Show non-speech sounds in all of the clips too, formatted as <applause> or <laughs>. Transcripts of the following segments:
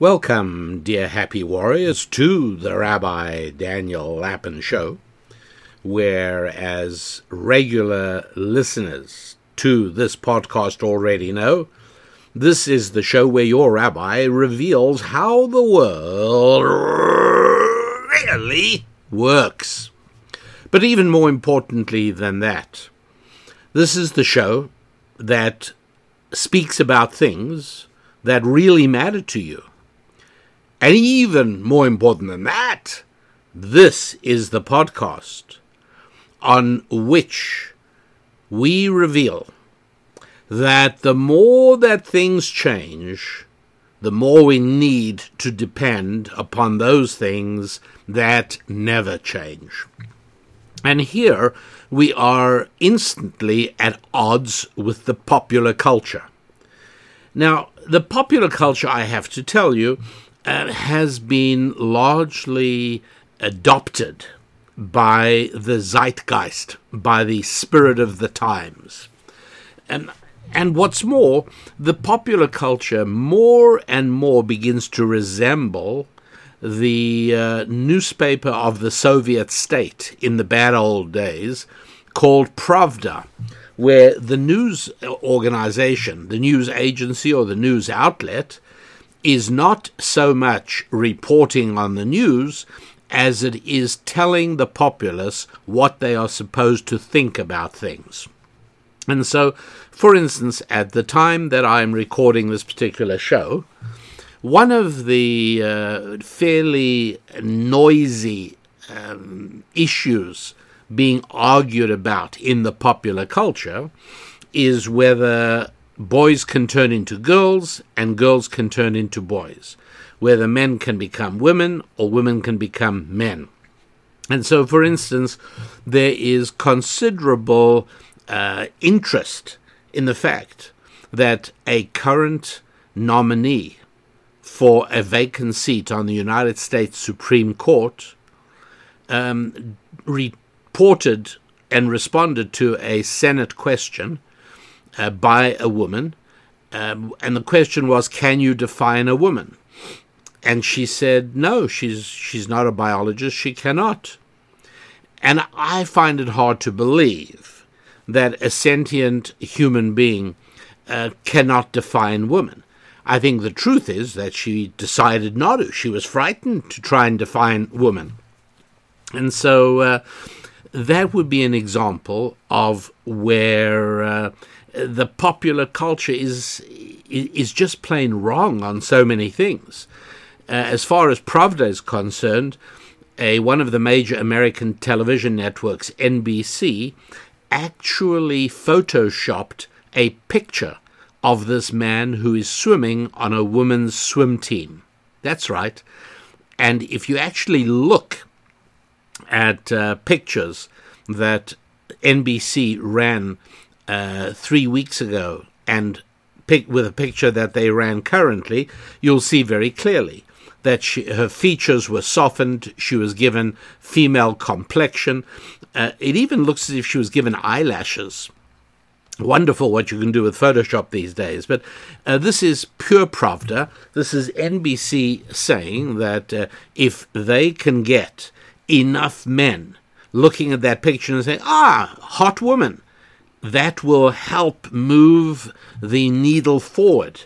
Welcome, dear happy warriors, to the Rabbi Daniel Lapin Show, where, as regular listeners to this podcast already know, this is the show where your rabbi reveals how the world really works. But even more importantly than that, this is the show that speaks about things that really matter to you and even more important than that, this is the podcast on which we reveal that the more that things change, the more we need to depend upon those things that never change. And here we are instantly at odds with the popular culture. Now, the popular culture, I have to tell you, uh, has been largely adopted by the zeitgeist, by the spirit of the times. And, and what's more, the popular culture more and more begins to resemble the uh, newspaper of the Soviet state in the bad old days called Pravda, where the news organization, the news agency, or the news outlet is not so much reporting on the news as it is telling the populace what they are supposed to think about things. And so, for instance, at the time that I'm recording this particular show, one of the uh, fairly noisy um, issues being argued about in the popular culture is whether boys can turn into girls and girls can turn into boys, whether men can become women or women can become men. And so, for instance, there is considerable uh, interest in the fact that a current nominee for a vacant seat on the United States Supreme Court um, reported and responded to a Senate question uh, by a woman. Um, and the question was, can you define a woman? And she said, no, she's, she's not a biologist. She cannot. And I find it hard to believe that a sentient human being uh, cannot define woman. I think the truth is that she decided not to. She was frightened to try and define woman. And so uh, that would be an example of where uh, the popular culture is is just plain wrong on so many things. Uh, as far as Pravda is concerned, a one of the major American television networks, NBC, actually photoshopped a picture of this man who is swimming on a women's swim team. That's right. And if you actually look at uh, pictures that NBC ran uh, three weeks ago and pic- with a picture that they ran currently, you'll see very clearly that she, her features were softened. She was given female complexion. Uh, it even looks as if she was given eyelashes. Wonderful what you can do with Photoshop these days. But uh, this is pure Pravda. This is NBC saying that uh, if they can get enough men looking at that picture and saying, ah, hot woman, that will help move the needle forward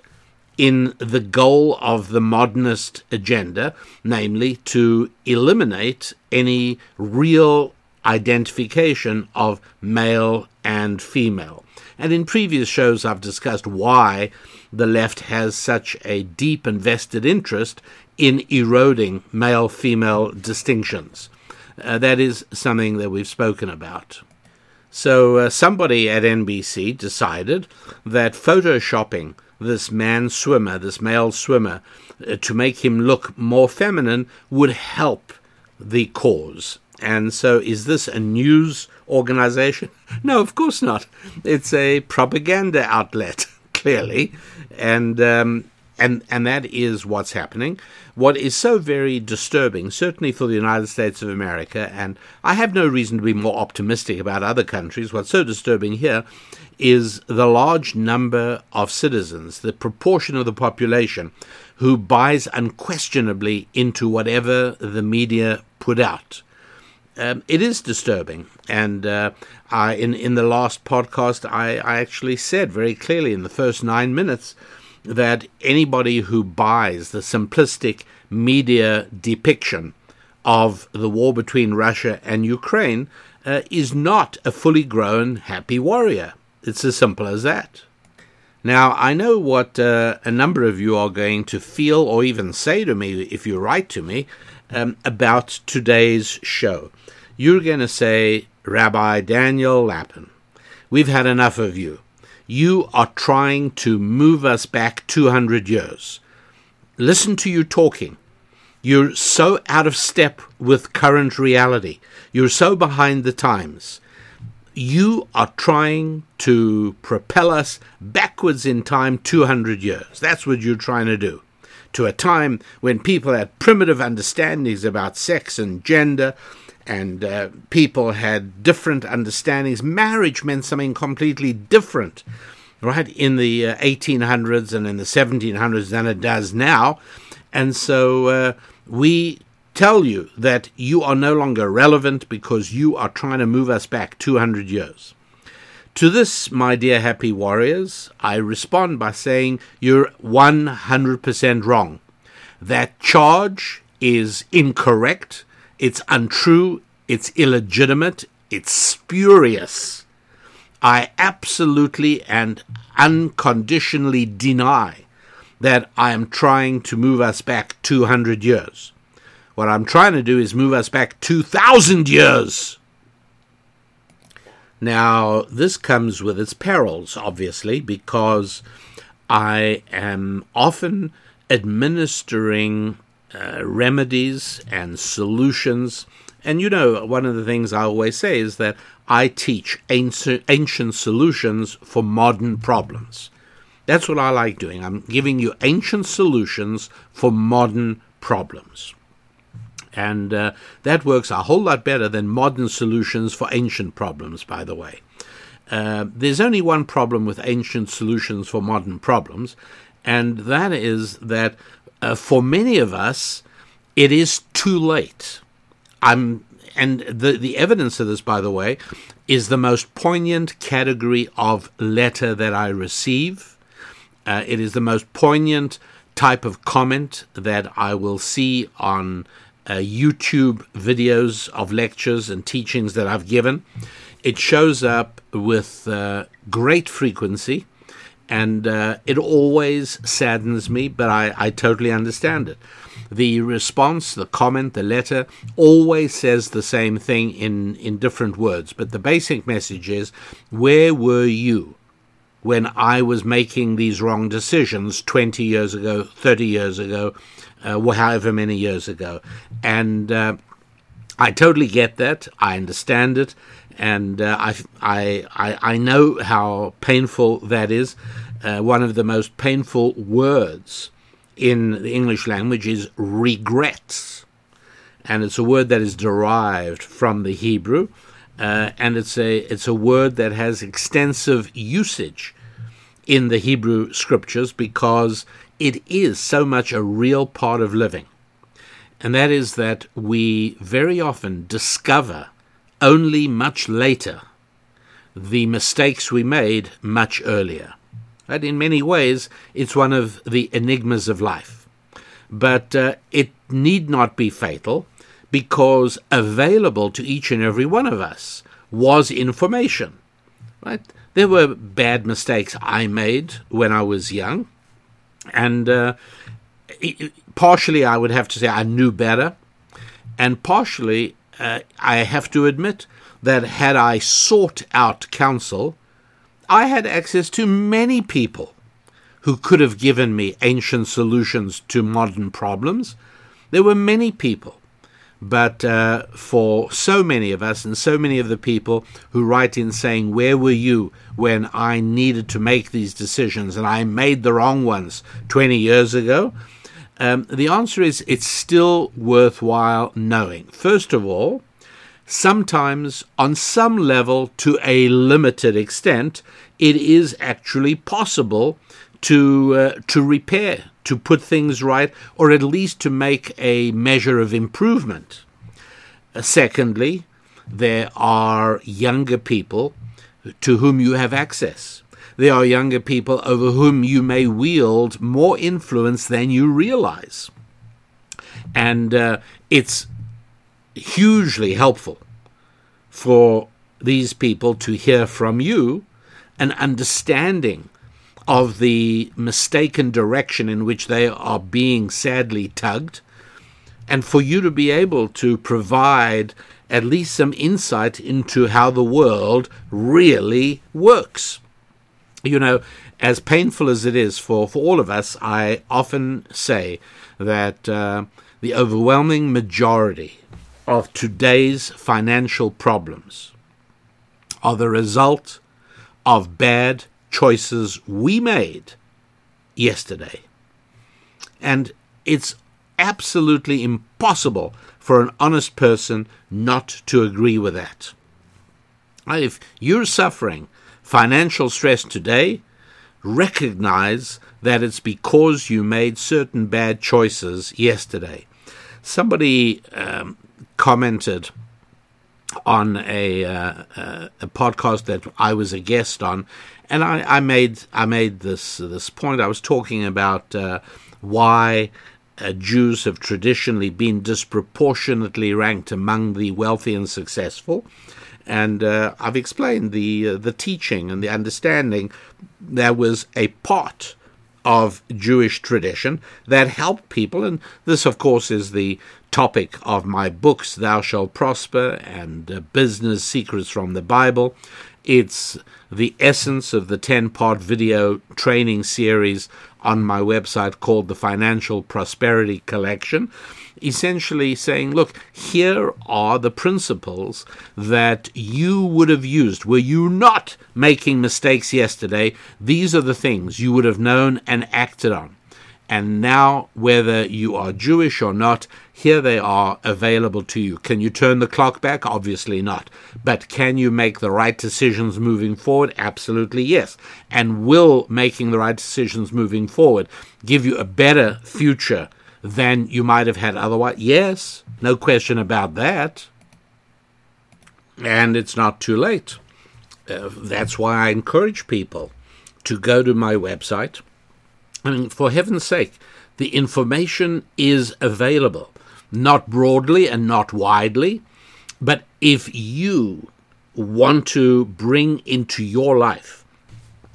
in the goal of the modernist agenda, namely to eliminate any real identification of male and female. And in previous shows, I've discussed why the left has such a deep and vested interest in eroding male female distinctions. Uh, that is something that we've spoken about. So uh, somebody at NBC decided that photoshopping this man swimmer, this male swimmer, uh, to make him look more feminine would help the cause. And so, is this a news organization? <laughs> No, of course not. It's a propaganda outlet, <laughs> clearly. And um, and and that is what's happening. What is so very disturbing, certainly for the United States of America, and I have no reason to be more optimistic about other countries. What's so disturbing here is the large number of citizens, the proportion of the population who buys unquestionably into whatever the media put out. Um, it is disturbing, and uh, I, in in the last podcast, I, I actually said very clearly in the first nine minutes that anybody who buys the simplistic media depiction of the war between Russia and Ukraine uh, is not a fully grown happy warrior. It's as simple as that. Now, I know what uh, a number of you are going to feel or even say to me if you write to me um, about today's show. You're going to say, Rabbi Daniel Lapin, we've had enough of you. You are trying to move us back 200 years. Listen to you talking. You're so out of step with current reality. You're so behind the times. You are trying to propel us backwards in time 200 years. That's what you're trying to do. To a time when people had primitive understandings about sex and gender, and uh, people had different understandings. Marriage meant something completely different, right, in the uh, 1800s and in the 1700s than it does now. And so uh, we tell you that you are no longer relevant because you are trying to move us back 200 years. To this, my dear happy warriors, I respond by saying you're 100% wrong. That charge is incorrect it's untrue, it's illegitimate, it's spurious. I absolutely and unconditionally deny that I am trying to move us back 200 years. What I'm trying to do is move us back 2,000 years. Now, this comes with its perils, obviously, because I am often administering uh, remedies and solutions. And you know, one of the things I always say is that I teach ancient, solutions for modern problems. That's what I like doing. I'm giving you ancient solutions for modern problems. And uh, that works a whole lot better than modern solutions for ancient problems, by the way. Uh, there's only one problem with ancient solutions for modern problems, and that is that uh, for many of us, it is too late. I'm, and the, the evidence of this, by the way, is the most poignant category of letter that I receive. Uh, it is the most poignant type of comment that I will see on uh, YouTube videos of lectures and teachings that I've given. It shows up with uh, great frequency and uh, it always saddens me, but I, I totally understand it. The response, the comment, the letter always says the same thing in, in different words, but the basic message is where were you when I was making these wrong decisions 20 years ago, 30 years ago, uh, however many years ago? And uh, I totally get that, I understand it, and uh, I, I, I know how painful that is. Uh, one of the most painful words in the English language is regrets, and it's a word that is derived from the Hebrew, uh, and it's a it's a word that has extensive usage in the Hebrew scriptures because it is so much a real part of living. And that is that we very often discover only much later the mistakes we made much earlier. Right? In many ways, it's one of the enigmas of life. But uh, it need not be fatal because available to each and every one of us was information. Right? There were bad mistakes I made when I was young, and uh, partially I would have to say I knew better, and partially uh, I have to admit that had I sought out counsel, I had access to many people who could have given me ancient solutions to modern problems. There were many people. But uh, for so many of us and so many of the people who write in saying, Where were you when I needed to make these decisions and I made the wrong ones 20 years ago? Um, the answer is it's still worthwhile knowing. First of all, sometimes on some level, to a limited extent, it is actually possible to uh, to repair, to put things right, or at least to make a measure of improvement. Uh, secondly, there are younger people to whom you have access. There are younger people over whom you may wield more influence than you realize. And uh, it's hugely helpful for these people to hear from you an understanding of the mistaken direction in which they are being sadly tugged, and for you to be able to provide at least some insight into how the world really works. You know, as painful as it is for, for all of us, I often say that uh, the overwhelming majority of today's financial problems are the result of bad choices we made yesterday. And it's absolutely impossible for an honest person not to agree with that. If you're suffering financial stress today, recognize that it's because you made certain bad choices yesterday. Somebody um, commented on a, uh, uh, a podcast that I was a guest on, and I, I made I made this this point. I was talking about uh, why uh, Jews have traditionally been disproportionately ranked among the wealthy and successful, and uh, I've explained the uh, the teaching and the understanding. There was a part of Jewish tradition that helped people, and this, of course, is the topic of my books, Thou Shalt Prosper and uh, Business Secrets from the Bible. It's the essence of the 10 part video training series on my website called the Financial Prosperity Collection. Essentially saying, look, here are the principles that you would have used. Were you not making mistakes yesterday? These are the things you would have known and acted on. And now, whether you are Jewish or not, here they are available to you. Can you turn the clock back? Obviously not. But can you make the right decisions moving forward? Absolutely yes. And will making the right decisions moving forward give you a better future than you might have had otherwise? Yes, no question about that. And it's not too late. Uh, that's why I encourage people to go to my website I mean, for heaven's sake, the information is available, not broadly and not widely, but if you want to bring into your life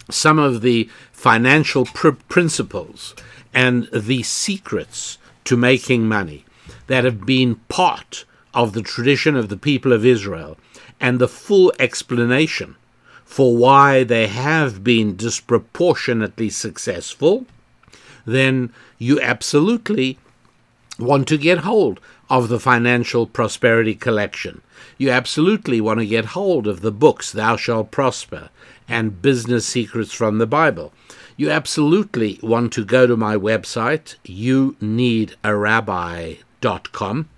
some of the financial pr- principles and the secrets to making money that have been part of the tradition of the people of Israel and the full explanation for why they have been disproportionately successful then you absolutely want to get hold of the Financial Prosperity Collection. You absolutely want to get hold of the books Thou Shalt Prosper and Business Secrets from the Bible. You absolutely want to go to my website, youneedarabbi.com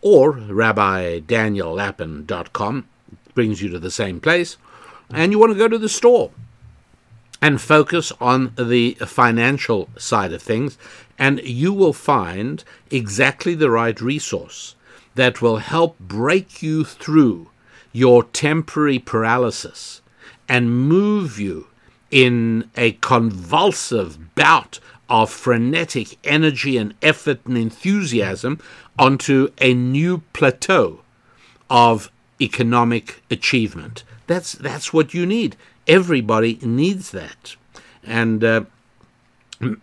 or rabbidaniellapin.com, brings you to the same place, and you want to go to the store and focus on the financial side of things, and you will find exactly the right resource that will help break you through your temporary paralysis and move you in a convulsive bout of frenetic energy and effort and enthusiasm onto a new plateau of economic achievement. That's that's what you need. Everybody needs that. And uh,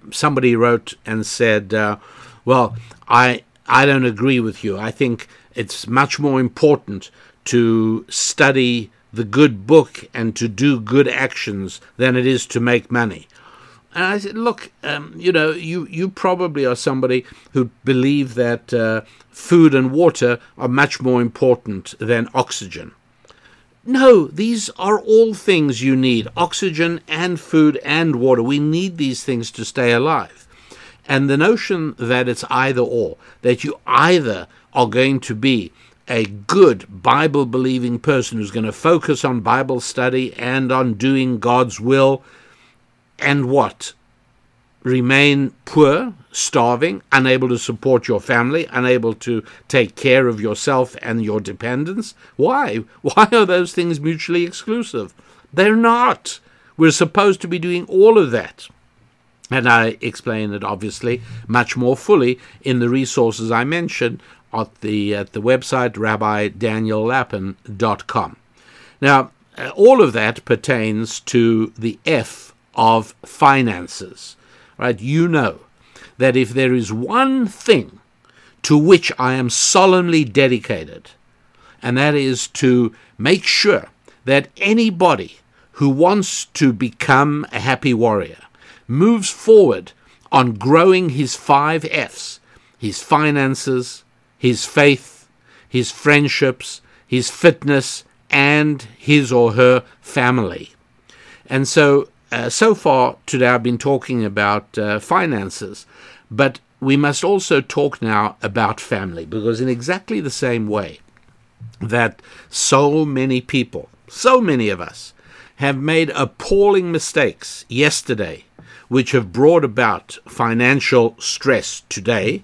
somebody wrote and said, uh, "Well, I I don't agree with you. I think it's much more important to study the good book and to do good actions than it is to make money." and I said, look, um, you know, you, you probably are somebody who believe that uh, food and water are much more important than oxygen. No, these are all things you need oxygen and food and water. We need these things to stay alive. And the notion that it's either or, that you either are going to be a good Bible believing person who's going to focus on Bible study and on doing God's will, and what? Remain poor, starving, unable to support your family, unable to take care of yourself and your dependents? Why? <laughs> Why are those things mutually exclusive? They're not. We're supposed to be doing all of that. And I explain it obviously much more fully in the resources I mentioned at the at the website rabbidaniellapin.com. Now, uh, all of that pertains to the F of finances. Right? You know that if there is one thing to which I am solemnly dedicated, and that is to make sure that anybody who wants to become a happy warrior moves forward on growing his five F's his finances, his faith, his friendships, his fitness, and his or her family. And so, uh, so far today, I've been talking about uh, finances, but we must also talk now about family because, in exactly the same way that so many people, so many of us, have made appalling mistakes yesterday, which have brought about financial stress today,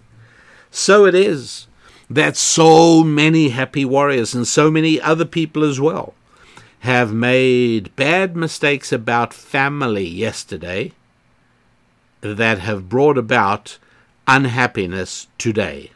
so it is that so many happy warriors and so many other people as well have made bad mistakes about family yesterday that have brought about unhappiness today.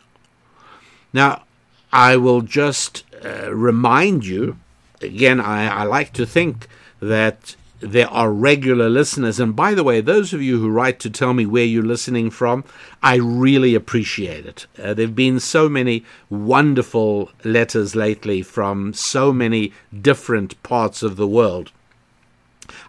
Now, I will just uh, remind you again, I, I like to think that there are regular listeners. And by the way, those of you who write to tell me where you're listening from, I really appreciate it. Uh, there have been so many wonderful letters lately from so many different parts of the world.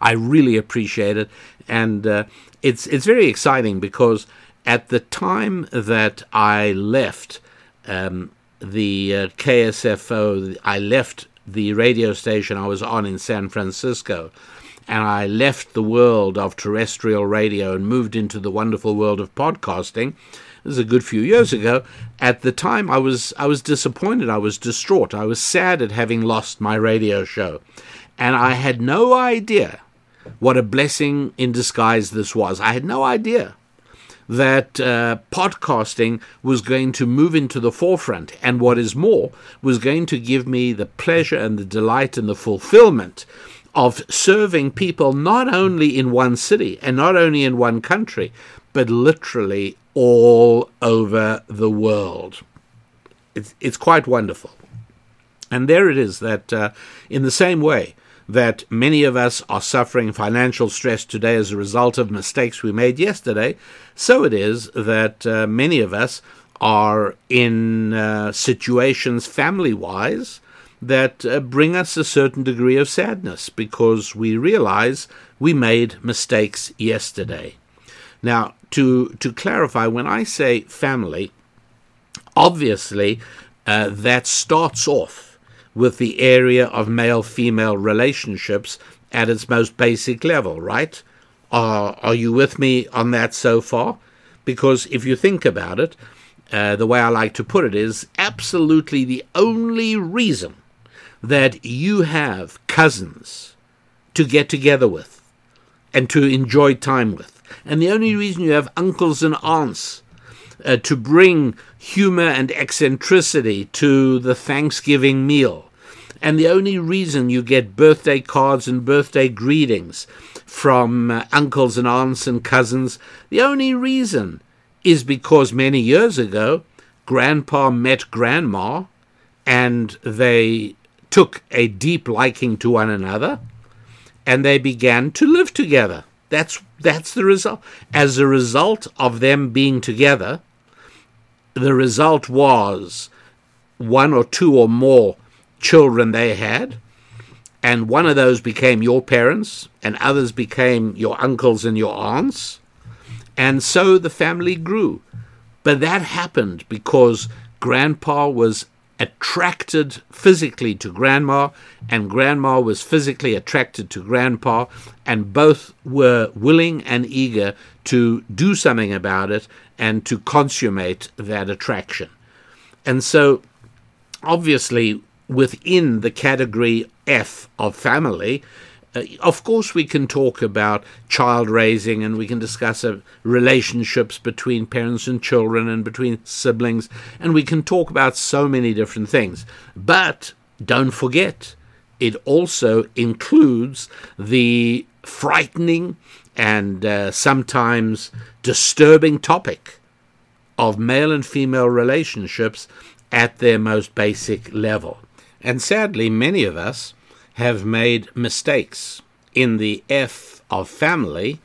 I really appreciate it. And uh, it's, it's very exciting because at the time that I left um, the uh, KSFO, I left the radio station I was on in San Francisco and I left the world of terrestrial radio and moved into the wonderful world of podcasting. This is a good few years ago. At the time, I was I was disappointed. I was distraught. I was sad at having lost my radio show, and I had no idea what a blessing in disguise this was. I had no idea that uh, podcasting was going to move into the forefront, and what is more, was going to give me the pleasure and the delight and the fulfillment of serving people not only in one city and not only in one country, but literally all over the world. It's, it's quite wonderful. And there it is that, uh, in the same way that many of us are suffering financial stress today as a result of mistakes we made yesterday, so it is that uh, many of us are in uh, situations family wise that uh, bring us a certain degree of sadness because we realize we made mistakes yesterday. Now, to, to clarify, when I say family, obviously uh, that starts off with the area of male female relationships at its most basic level, right? Are, are you with me on that so far? Because if you think about it, uh, the way I like to put it is absolutely the only reason that you have cousins to get together with and to enjoy time with. And the only reason you have uncles and aunts uh, to bring humor and eccentricity to the Thanksgiving meal. And the only reason you get birthday cards and birthday greetings from uh, uncles and aunts and cousins, the only reason is because many years ago, grandpa met grandma and they took a deep liking to one another and they began to live together. That's that's the result. As a result of them being together, the result was one or two or more children they had, and one of those became your parents, and others became your uncles and your aunts, and so the family grew. But that happened because grandpa was attracted physically to grandma, and grandma was physically attracted to grandpa, and both were willing and eager to do something about it and to consummate that attraction. And so, obviously, within the category F of family, of course, we can talk about child raising and we can discuss uh, relationships between parents and children and between siblings, and we can talk about so many different things. But don't forget, it also includes the frightening and uh, sometimes disturbing topic of male and female relationships at their most basic level. And sadly, many of us have made mistakes in the F of family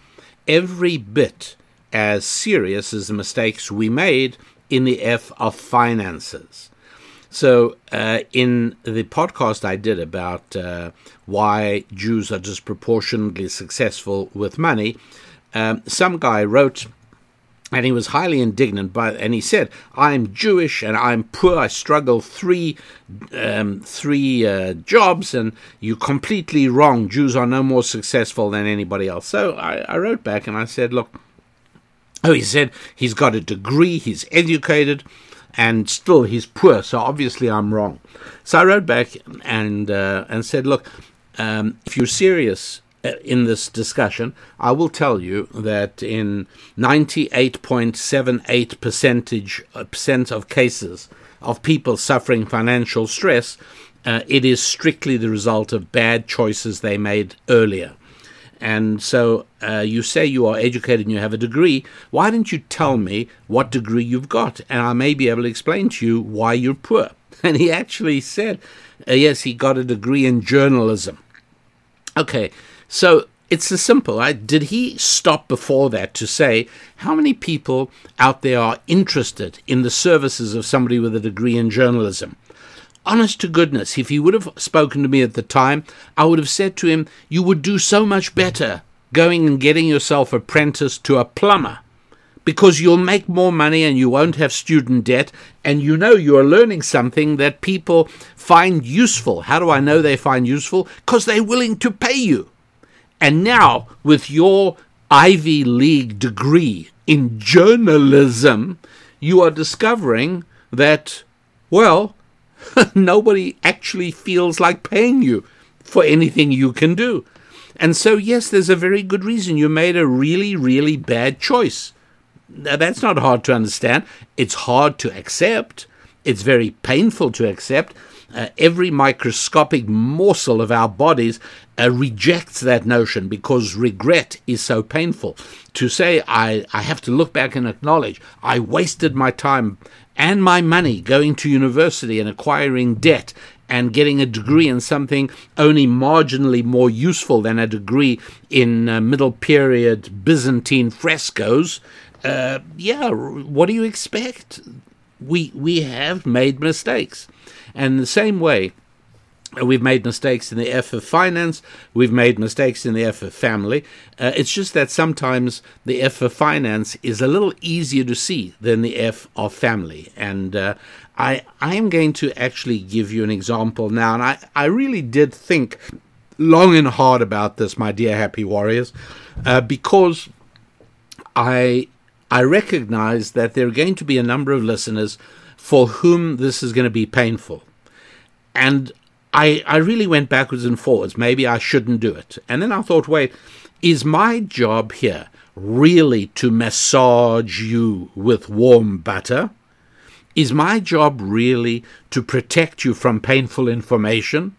every bit as serious as the mistakes we made in the F of finances. So, uh, in the podcast I did about uh, why Jews are disproportionately successful with money, um, some guy wrote and he was highly indignant by and he said i'm jewish and i'm poor. I struggle three um, three uh, jobs and you're completely wrong. Jews are no more successful than anybody else. So I, I wrote back and i said look oh he said he's got a degree. He's educated and still he's poor. So obviously i'm wrong. So i wrote back and uh, and said look um, if you're serious in this discussion, I will tell you that in 98.78 percentage uh, percent of cases of people suffering financial stress, uh, it is strictly the result of bad choices they made earlier. And so uh, you say you are educated and you have a degree. Why don't you tell me what degree you've got? And I may be able to explain to you why you're poor. <laughs> And he actually said, uh, yes, he got a degree in journalism. Okay, so it's as simple. Right? Did he stop before that to say how many people out there are interested in the services of somebody with a degree in journalism? Honest to goodness, if he would have spoken to me at the time, I would have said to him, You would do so much better going and getting yourself apprenticed to a plumber because you'll make more money and you won't have student debt and you know you're learning something that people find useful. How do I know they find useful? Because they're willing to pay you. And now, with your Ivy League degree in journalism, you are discovering that, well, <laughs> nobody actually feels like paying you for anything you can do. And so, yes, there's a very good reason you made a really, really bad choice. Now, that's not hard to understand. It's hard to accept. It's very painful to accept. Uh, every microscopic morsel of our bodies uh, rejects that notion because regret is so painful. To say, I, I have to look back and acknowledge, I wasted my time and my money going to university and acquiring debt and getting a degree in something only marginally more useful than a degree in uh, middle period Byzantine frescoes. Uh, yeah, what do you expect? We we have made mistakes. And in the same way, We've made mistakes in the F of finance. We've made mistakes in the F of family. Uh, it's just that sometimes the F of finance is a little easier to see than the F of family. And uh, I, I am going to actually give you an example now. And I, I really did think long and hard about this, my dear happy warriors, uh, because I, I recognize that there are going to be a number of listeners for whom this is going to be painful. And I, I really went backwards and forwards. Maybe I shouldn't do it. And then I thought, wait, is my job here really to massage you with warm butter? Is my job really to protect you from painful information?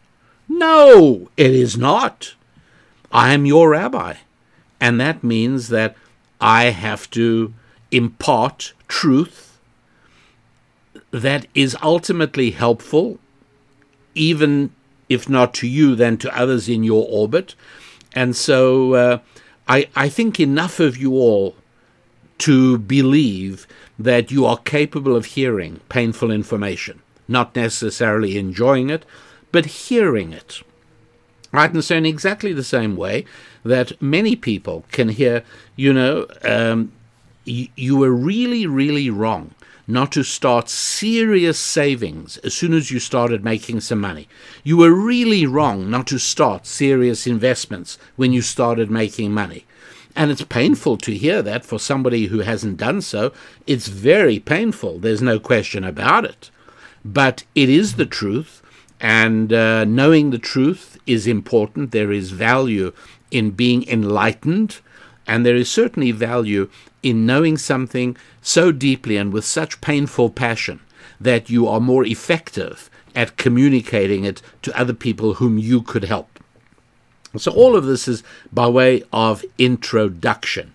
No, it is not. I am your rabbi. And that means that I have to impart truth that is ultimately helpful even if not to you, then to others in your orbit. And so uh, I, I think enough of you all to believe that you are capable of hearing painful information, not necessarily enjoying it, but hearing it. Right, and so in exactly the same way that many people can hear, you know, um, you were really, really wrong not to start serious savings as soon as you started making some money. You were really wrong not to start serious investments when you started making money. And it's painful to hear that for somebody who hasn't done so. It's very painful. There's no question about it. But it is the truth. And uh, knowing the truth is important. There is value in being enlightened. And there is certainly value in knowing something so deeply and with such painful passion that you are more effective at communicating it to other people whom you could help. So, all of this is by way of introduction.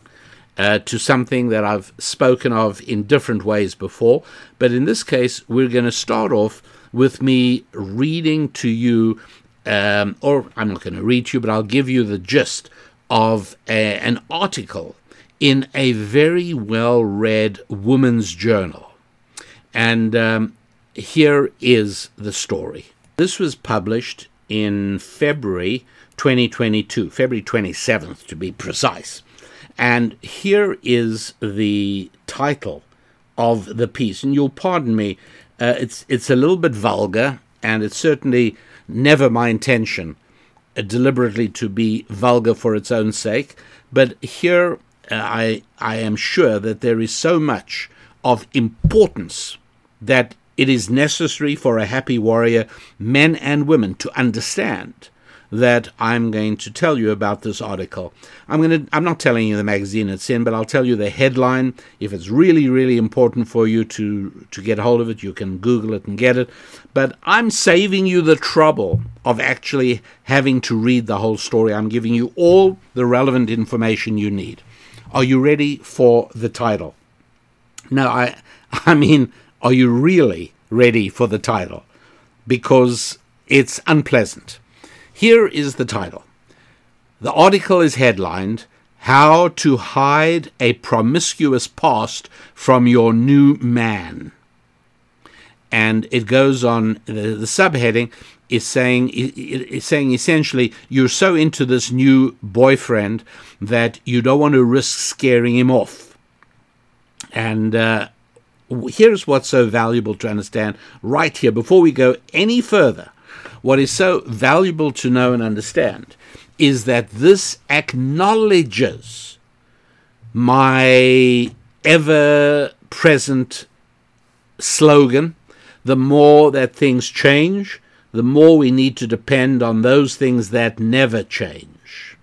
Uh, to something that I've spoken of in different ways before. But in this case, we're going to start off with me reading to you, um, or I'm not going to read to you, but I'll give you the gist of a, an article in a very well read woman's journal. And um, here is the story. This was published in February 2022, February 27th to be precise. And here is the title of the piece. And you'll pardon me, uh, it's, it's a little bit vulgar, and it's certainly never my intention uh, deliberately to be vulgar for its own sake. But here I, I am sure that there is so much of importance that it is necessary for a happy warrior, men and women, to understand that I'm going to tell you about this article. I'm going to I'm not telling you the magazine it's in, but I'll tell you the headline. If it's really really important for you to to get hold of it, you can Google it and get it. But I'm saving you the trouble of actually having to read the whole story. I'm giving you all the relevant information you need. Are you ready for the title? No, I <laughs> I mean, are you really ready for the title? Because it's unpleasant. Here is the title. The article is headlined How to Hide a Promiscuous Past from Your New Man. And it goes on, the, the subheading is saying, is saying essentially, you're so into this new boyfriend that you don't want to risk scaring him off. And uh, here's what's so valuable to understand right here before we go any further what is so valuable to know and understand is that this acknowledges my ever present slogan the more that things change, the more we need to depend on those things that never change.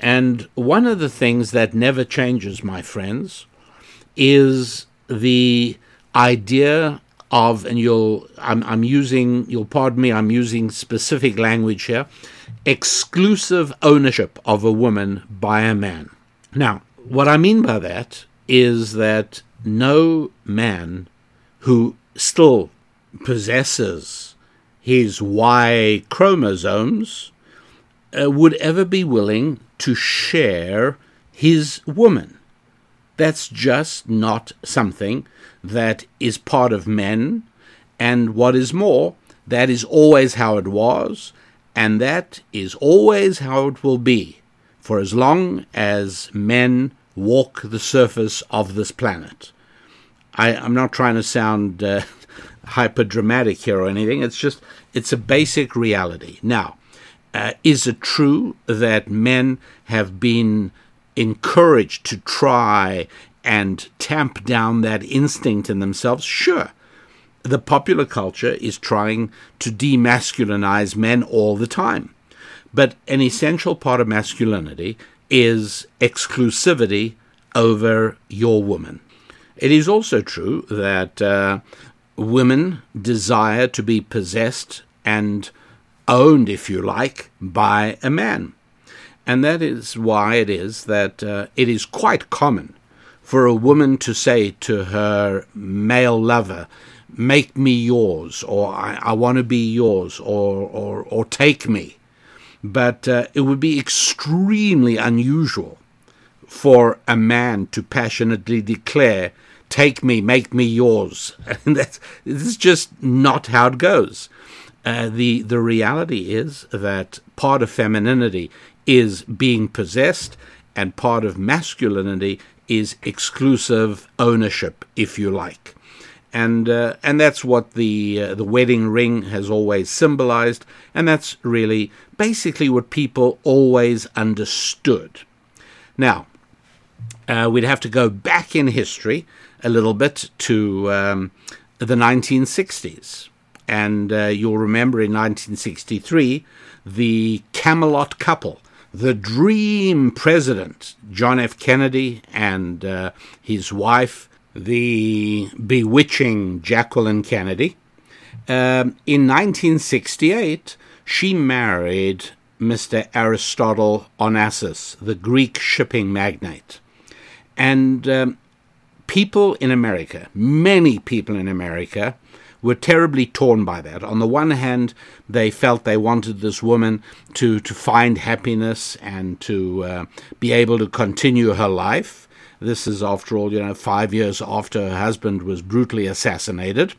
And one of the things that never changes, my friends, is the idea of, and you'll, I'm, I'm using, you'll pardon me, I'm using specific language here, exclusive ownership of a woman by a man. Now, what I mean by that is that no man who still possesses his Y chromosomes uh, would ever be willing to share his woman. That's just not something that is part of men, and what is more, that is always how it was, and that is always how it will be for as long as men walk the surface of this planet. I, am not trying to sound uh, <laughs> hyper dramatic here or anything. It's just, it's a basic reality. Now, uh, is it true that men have been encouraged to try and tamp down that instinct in themselves? Sure. The popular culture is trying to demasculinize men all the time. But an essential part of masculinity is exclusivity over your woman. It is also true that uh, women desire to be possessed and owned, if you like, by a man. And that is why it is that uh, it is quite common for a woman to say to her male lover, make me yours, or I, I want to be yours, or, or, or take me. But uh, it would be extremely unusual for a man to passionately declare, take me, make me yours. <laughs> And that's, this is just not how it goes. Uh, the the reality is that part of femininity is being possessed, and part of masculinity is exclusive ownership, if you like. And uh, and that's what the uh, the wedding ring has always symbolized, and that's really basically what people always understood. Now, uh, we'd have to go back in history a little bit to um, the 1960s. And uh, you'll remember in 1963, the Camelot couple, the dream president, John F. Kennedy, and uh, his wife, the bewitching Jacqueline Kennedy. Um, in 1968, she married Mr. Aristotle Onassis, the Greek shipping magnate. And um, people in America, many people in America, were terribly torn by that. On the one hand, they felt they wanted this woman to, to find happiness and to uh, be able to continue her life. This is, after all, you know, five years after her husband was brutally assassinated.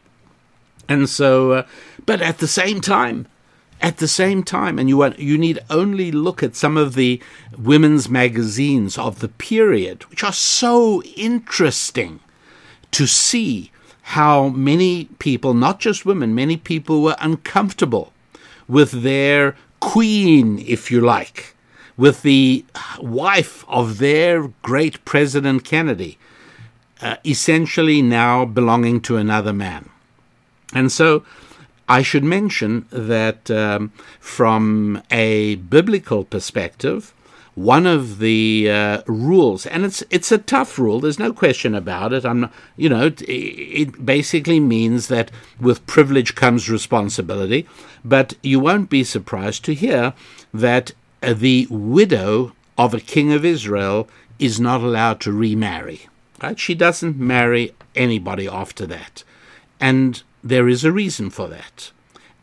And so, uh, but at the same time, at the same time, and you want, you need only look at some of the women's magazines of the period, which are so interesting to see how many people, not just women, many people were uncomfortable with their queen, if you like, with the wife of their great President Kennedy, uh, essentially now belonging to another man. And so I should mention that um, from a biblical perspective, one of the uh, rules, and it's it's a tough rule. There's no question about it. I'm, not, you know, it, it basically means that with privilege comes responsibility. But you won't be surprised to hear that uh, the widow of a king of Israel is not allowed to remarry. Right? She doesn't marry anybody after that, and there is a reason for that.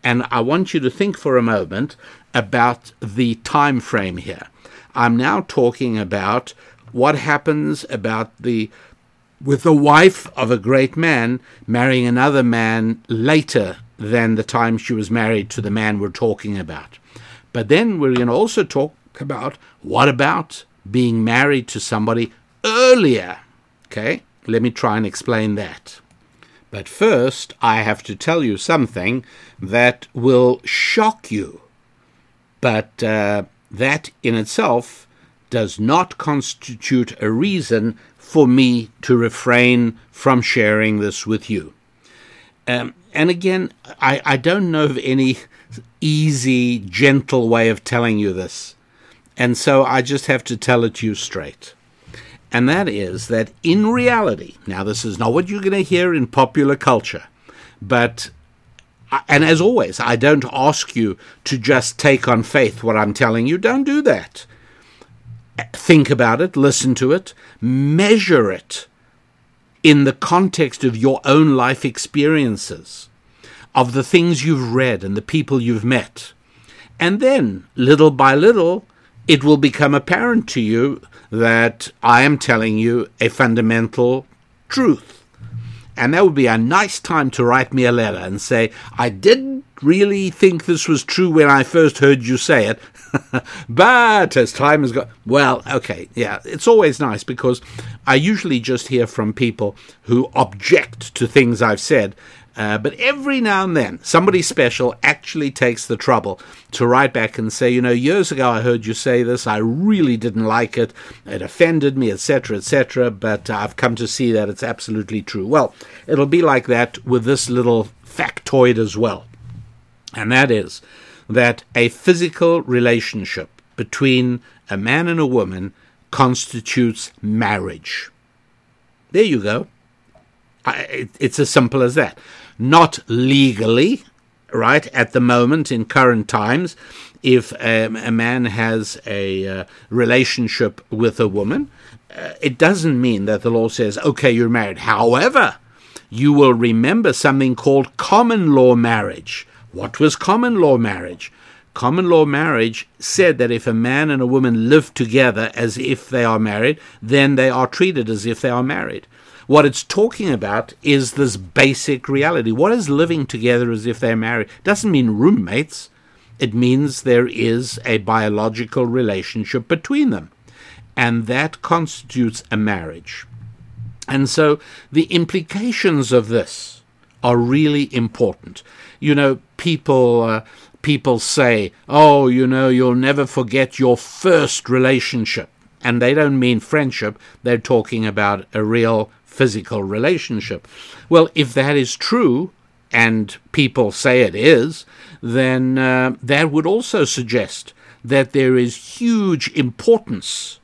And I want you to think for a moment about the time frame here. I'm now talking about what happens about the with the wife of a great man marrying another man later than the time she was married to the man we're talking about. But then we're going to also talk about what about being married to somebody earlier? Okay, let me try and explain that. But first, I have to tell you something that will shock you. But uh, that in itself does not constitute a reason for me to refrain from sharing this with you. Um, and again, I, I don't know of any easy, gentle way of telling you this. And so I just have to tell it to you straight and that is that in reality, now this is not what you're going to hear in popular culture, but and as always, I don't ask you to just take on faith what I'm telling you. Don't do that. Think about it, listen to it, measure it in the context of your own life experiences, of the things you've read and the people you've met. And then, little by little, it will become apparent to you that I am telling you a fundamental truth. And that would be a nice time to write me a letter and say, I didn't really think this was true when I first heard you say it, <laughs> but as time has gone, well, okay, yeah, it's always nice because I usually just hear from people who object to things I've said uh, but every now and then, somebody special actually takes the trouble to write back and say, you know, years ago I heard you say this, I really didn't like it, it offended me, etc., etc., but I've come to see that it's absolutely true. Well, it'll be like that with this little factoid as well. And that is that a physical relationship between a man and a woman constitutes marriage. There you go. It's as simple as that not legally, right, at the moment in current times, if um, a man has a uh, relationship with a woman, uh, it doesn't mean that the law says, okay, you're married. However, you will remember something called common law marriage. What was common law marriage? Common law marriage said that if a man and a woman live together as if they are married, then they are treated as if they are married. What it's talking about is this basic reality. What is living together as if they're married? Doesn't mean roommates. It means there is a biological relationship between them. And that constitutes a marriage. And so the implications of this are really important. You know, people uh, people say, "Oh, you know, you'll never forget your first relationship." And they don't mean friendship, they're talking about a real physical relationship. Well, if that is true, and people say it is, then uh, that would also suggest that there is huge importance,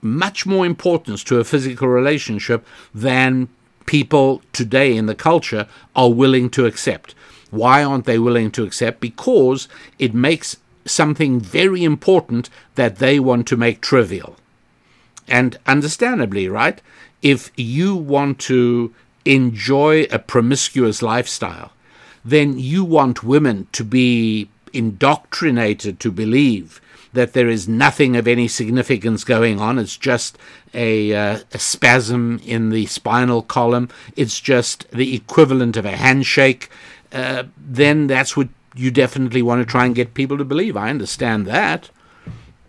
much more importance to a physical relationship than people today in the culture are willing to accept. Why aren't they willing to accept? Because it makes something very important that they want to make trivial. And understandably, right? If you want to enjoy a promiscuous lifestyle, then you want women to be indoctrinated to believe that there is nothing of any significance going on. It's just a, uh, a, spasm in the spinal column. It's just the equivalent of a handshake. Uh, then that's what you definitely want to try and get people to believe. I understand that.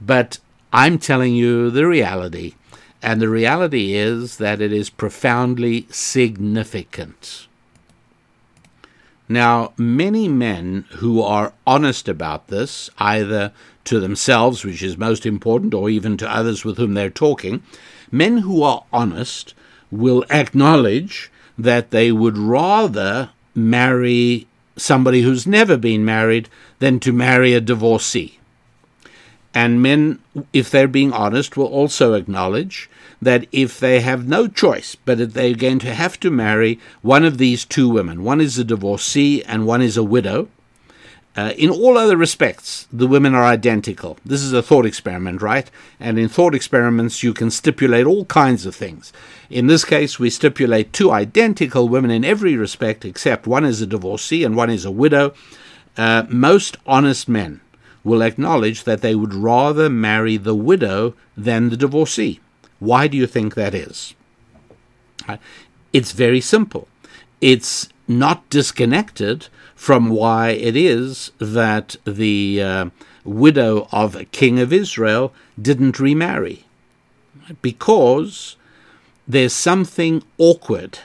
But I'm telling you the reality. And the reality is that it is profoundly significant. Now, many men who are honest about this, either to themselves, which is most important, or even to others with whom they're talking, men who are honest will acknowledge that they would rather marry somebody who's never been married than to marry a divorcee. And men, if they're being honest, will also acknowledge that if they have no choice, but they're going to have to marry one of these two women, one is a divorcee and one is a widow, uh, in all other respects, the women are identical. This is a thought experiment, right? And in thought experiments, you can stipulate all kinds of things. In this case, we stipulate two identical women in every respect, except one is a divorcee and one is a widow. Uh, most honest men will acknowledge that they would rather marry the widow than the divorcee. Why do you think that is? It's very simple. It's not disconnected from why it is that the uh, widow of a king of Israel didn't remarry. Because there's something awkward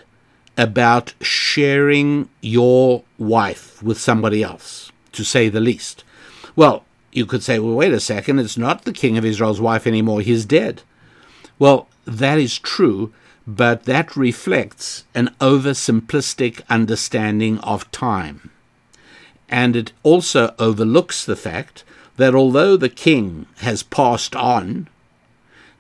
about sharing your wife with somebody else, to say the least. Well, you could say, well, wait a second, it's not the king of Israel's wife anymore, he's dead. Well, that is true, but that reflects an oversimplistic understanding of time and it also overlooks the fact that although the king has passed on,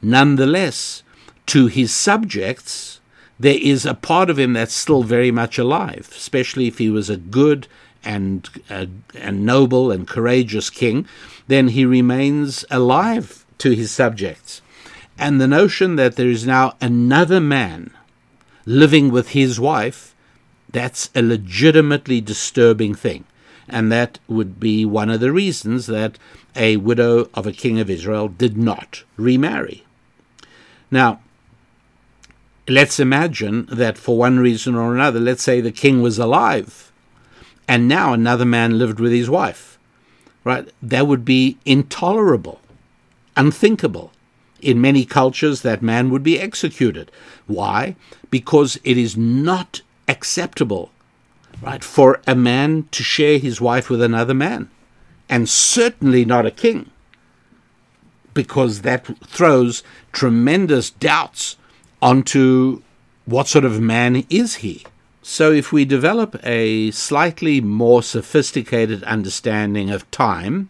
nonetheless, to his subjects, there is a part of him that's still very much alive, especially if he was a good and, uh, and noble and courageous king, then he remains alive to his subjects. And the notion that there is now another man living with his wife, that's a legitimately disturbing thing and that would be one of the reasons that a widow of a king of Israel did not remarry. Now, let's imagine that for one reason or another, let's say the king was alive, and now another man lived with his wife, right? That would be intolerable, unthinkable. In many cultures, that man would be executed. Why? Because it is not acceptable right, for a man to share his wife with another man, and certainly not a king, because that throws tremendous doubts onto what sort of man is he. So, if we develop a slightly more sophisticated understanding of time,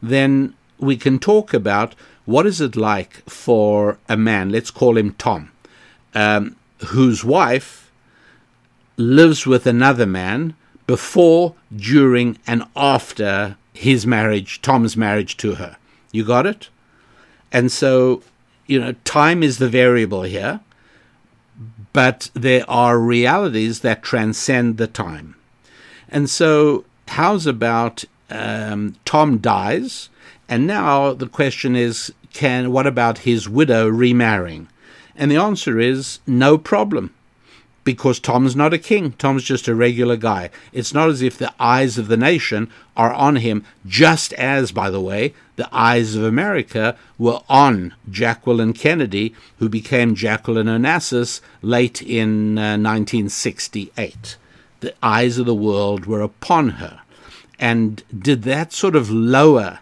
then we can talk about what is it like for a man, let's call him Tom, um, whose wife lives with another man before, during, and after his marriage, Tom's marriage to her. You got it? And so, you know, time is the variable here, but there are realities that transcend the time. And so, how's about um, Tom dies, and now the question is, can what about his widow remarrying? And the answer is no problem because Tom's not a king. Tom's just a regular guy. It's not as if the eyes of the nation are on him, just as, by the way, the eyes of America were on Jacqueline Kennedy, who became Jacqueline Onassis late in uh, 1968. The eyes of the world were upon her. And did that sort of lower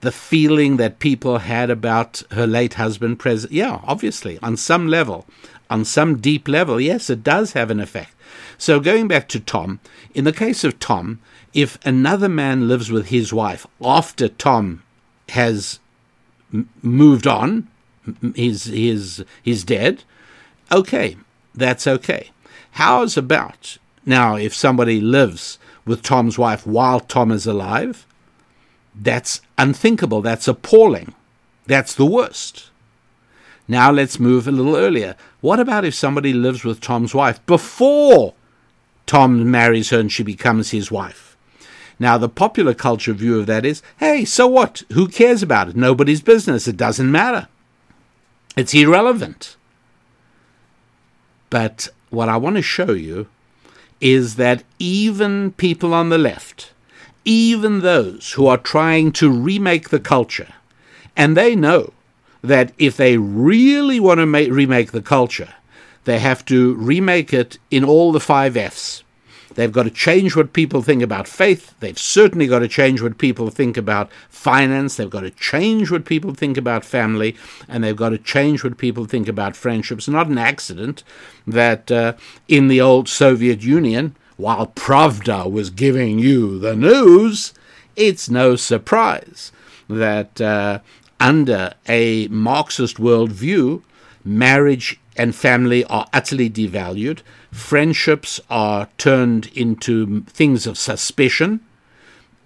the feeling that people had about her late husband, President? Yeah, obviously, on some level on some deep level, yes, it does have an effect. So, going back to Tom, in the case of Tom, if another man lives with his wife after Tom has m- moved on, he's, he's, he's dead, okay, that's okay. How's about now if somebody lives with Tom's wife while Tom is alive? That's unthinkable. That's appalling. That's the worst. Now let's move a little earlier. What about if somebody lives with Tom's wife before Tom marries her and she becomes his wife? Now, the popular culture view of that is hey, so what? Who cares about it? Nobody's business. It doesn't matter. It's irrelevant. But what I want to show you is that even people on the left, even those who are trying to remake the culture, and they know that if they really want to make, remake the culture, they have to remake it in all the five F's. They've got to change what people think about faith. They've certainly got to change what people think about finance. They've got to change what people think about family. And they've got to change what people think about friendships. Not an accident that uh, in the old Soviet Union, while Pravda was giving you the news, it's no surprise that uh, under a Marxist worldview, marriage and family are utterly devalued. Friendships are turned into things of suspicion.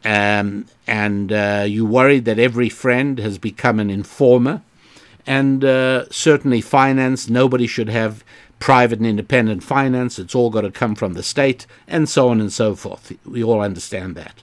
Um, and uh, you worry that every friend has become an informer. And uh, certainly, finance, nobody should have private and independent finance. It's all got to come from the state, and so on and so forth. We all understand that.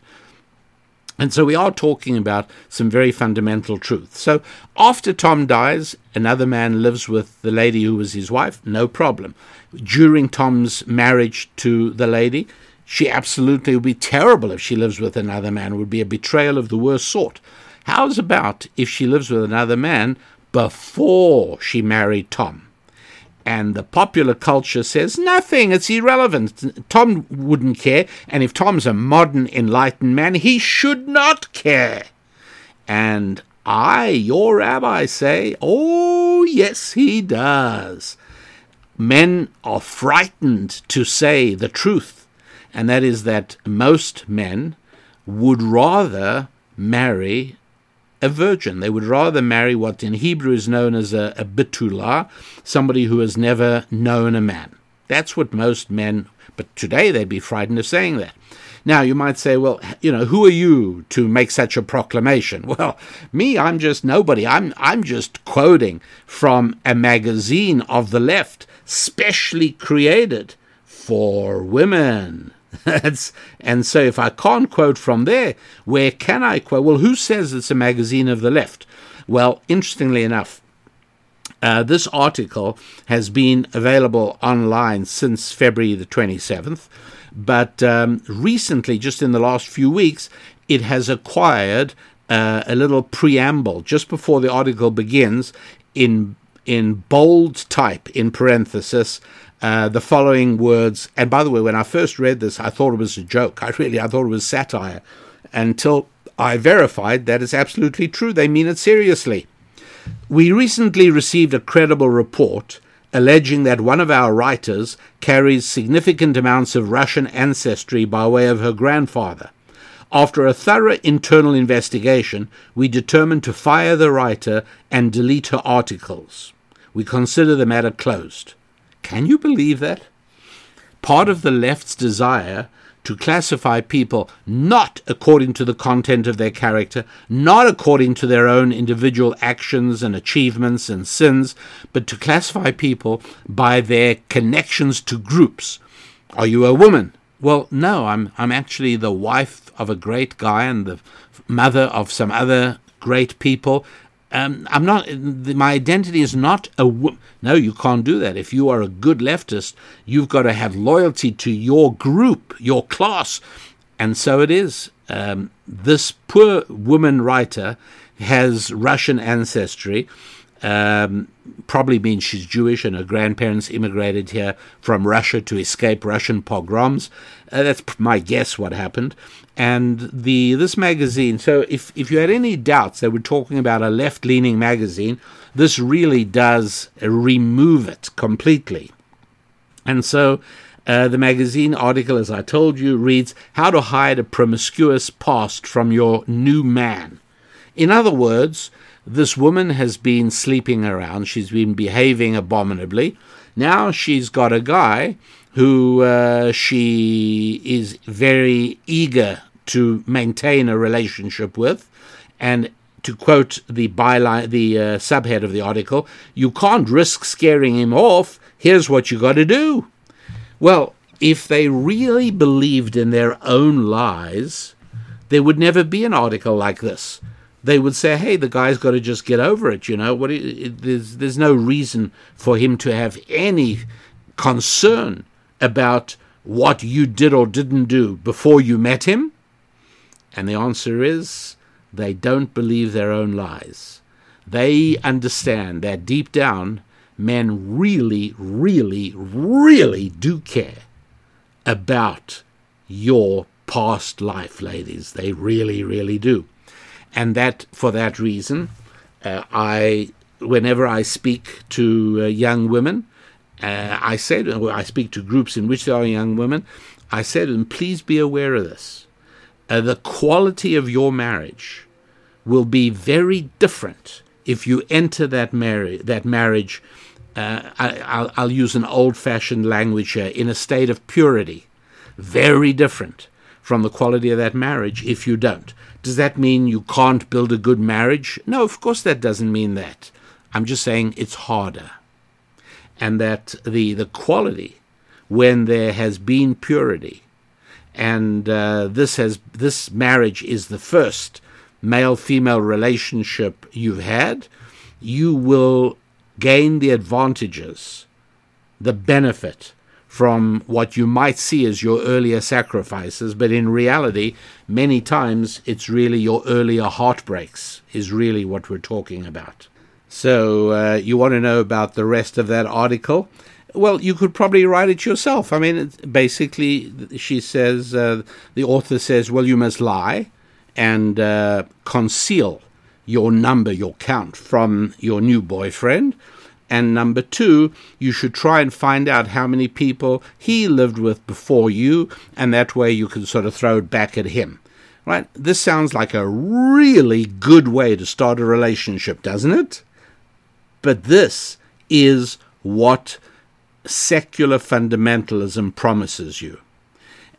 And so we are talking about some very fundamental truths. So after Tom dies, another man lives with the lady who was his wife, no problem. During Tom's marriage to the lady, she absolutely would be terrible if she lives with another man. It would be a betrayal of the worst sort. How's about if she lives with another man before she married Tom? And the popular culture says nothing, it's irrelevant. Tom wouldn't care, and if Tom's a modern, enlightened man, he should not care. And I, your rabbi, say, oh, yes, he does. Men are frightened to say the truth, and that is that most men would rather marry a virgin. They would rather marry what in Hebrew is known as a, a betula, somebody who has never known a man. That's what most men, but today they'd be frightened of saying that. Now, you might say, well, you know, who are you to make such a proclamation? <laughs> Well, me, I'm just nobody. I'm, I'm just quoting from a magazine of the left, specially created for women. <laughs> and so if I can't quote from there, where can I quote? Well, who says it's a magazine of the left? Well, interestingly enough, uh, this article has been available online since February the 27th, but um, recently, just in the last few weeks, it has acquired uh, a little preamble just before the article begins in in bold type in parenthesis uh, the following words. And by the way, when I first read this, I thought it was a joke. I really, I thought it was satire, until I verified that it's absolutely true. They mean it seriously. We recently received a credible report alleging that one of our writers carries significant amounts of Russian ancestry by way of her grandfather. After a thorough internal investigation, we determined to fire the writer and delete her articles. We consider the matter closed. Can you believe that? Part of the left's desire to classify people not according to the content of their character, not according to their own individual actions and achievements and sins, but to classify people by their connections to groups. Are you a woman? Well, no, I'm I'm actually the wife of a great guy and the mother of some other great people. Um, I'm not. My identity is not a. No, you can't do that. If you are a good leftist, you've got to have loyalty to your group, your class, and so it is. Um, this poor woman writer has Russian ancestry. Um, probably means she's Jewish and her grandparents immigrated here from Russia to escape Russian pogroms. Uh, that's my guess what happened. And the this magazine. So if if you had any doubts that we're talking about a left leaning magazine, this really does remove it completely. And so. Uh, the magazine article, as I told you, reads How to Hide a Promiscuous Past from Your New Man. In other words, this woman has been sleeping around, she's been behaving abominably. Now she's got a guy who uh, she is very eager to maintain a relationship with, and to quote the byline, the uh, subhead of the article, you can't risk scaring him off. Here's what you got to do. Well, if they really believed in their own lies, there would never be an article like this they would say, "Hey, the guy's got to just get over it." You know, what? It, it, there's there's no reason for him to have any concern about what you did or didn't do before you met him. And the answer is they don't believe their own lies. They understand that deep down, men really, really, really do care about your past life, ladies. They really, really do and that for that reason, uh, I whenever I speak to uh, young women, uh, I say to, I speak to groups in which there are young women. I say to them, please be aware of this. Uh, the quality of your marriage will be very different if you enter that marriage. That marriage, uh, I, will use an old-fashioned language here, in a state of purity, very different from the quality of that marriage if you don't. Does that mean you can't build a good marriage? No, of course that doesn't mean that. I'm just saying it's harder. And that the, the quality, when there has been purity, and uh, this has this marriage is the first male female relationship you've had, you will gain the advantages, the benefit from what you might see as your earlier sacrifices, but in reality, many times it's really your earlier heartbreaks, is really what we're talking about. So, uh, you want to know about the rest of that article? Well, you could probably write it yourself. I mean, basically, she says, uh, the author says, well, you must lie and uh, conceal your number, your count from your new boyfriend and number two, you should try and find out how many people he lived with before you, and that way you can sort of throw it back at him. Right? This sounds like a really good way to start a relationship, doesn't it? But this is what secular fundamentalism promises you.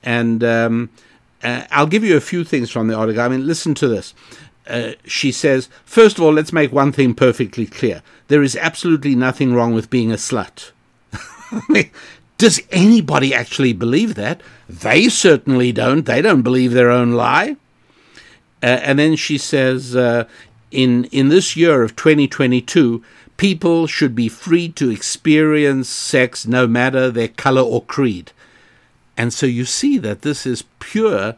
And um, uh, I'll give you a few things from the article. I mean, listen to this. Uh, she says, first of all, let's make one thing perfectly clear. There is absolutely nothing wrong with being a slut. <laughs> Does anybody actually believe that? They certainly don't. They don't believe their own lie. Uh, and then she says, uh, in, in this year of 2022, people should be free to experience sex no matter their color or creed. And so you see that this is pure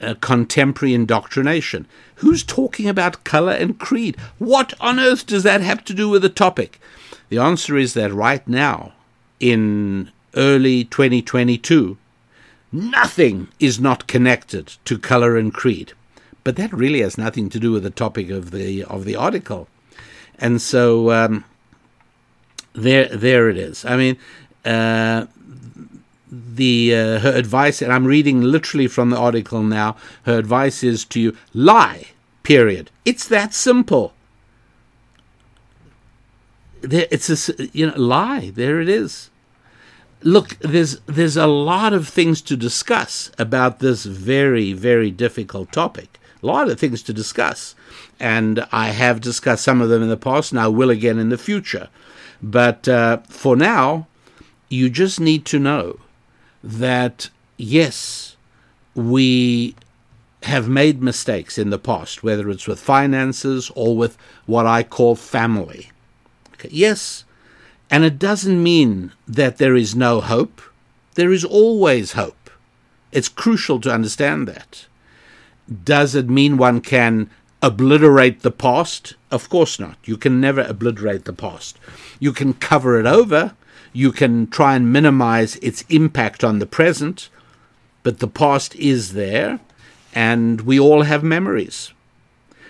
uh, contemporary indoctrination. Who's talking about color and creed? What on earth does that have to do with the topic? The answer is that right now, in early 2022, nothing is not connected to color and creed. But that really has nothing to do with the topic of the of the article. And so um, there, there it is. I mean, uh, the uh, her advice, and I'm reading literally from the article now. Her advice is to you: lie. Period. It's that simple. There, it's a you know lie. There it is. Look, there's there's a lot of things to discuss about this very very difficult topic. A lot of things to discuss, and I have discussed some of them in the past, and I will again in the future. But uh, for now, you just need to know that yes, we have made mistakes in the past, whether it's with finances or with what I call family. Okay. Yes, and it doesn't mean that there is no hope. There is always hope. It's crucial to understand that. Does it mean one can obliterate the past? Of course not. You can never obliterate the past. You can cover it over. You can try and minimize its impact on the present. But the past is there, and we all have memories.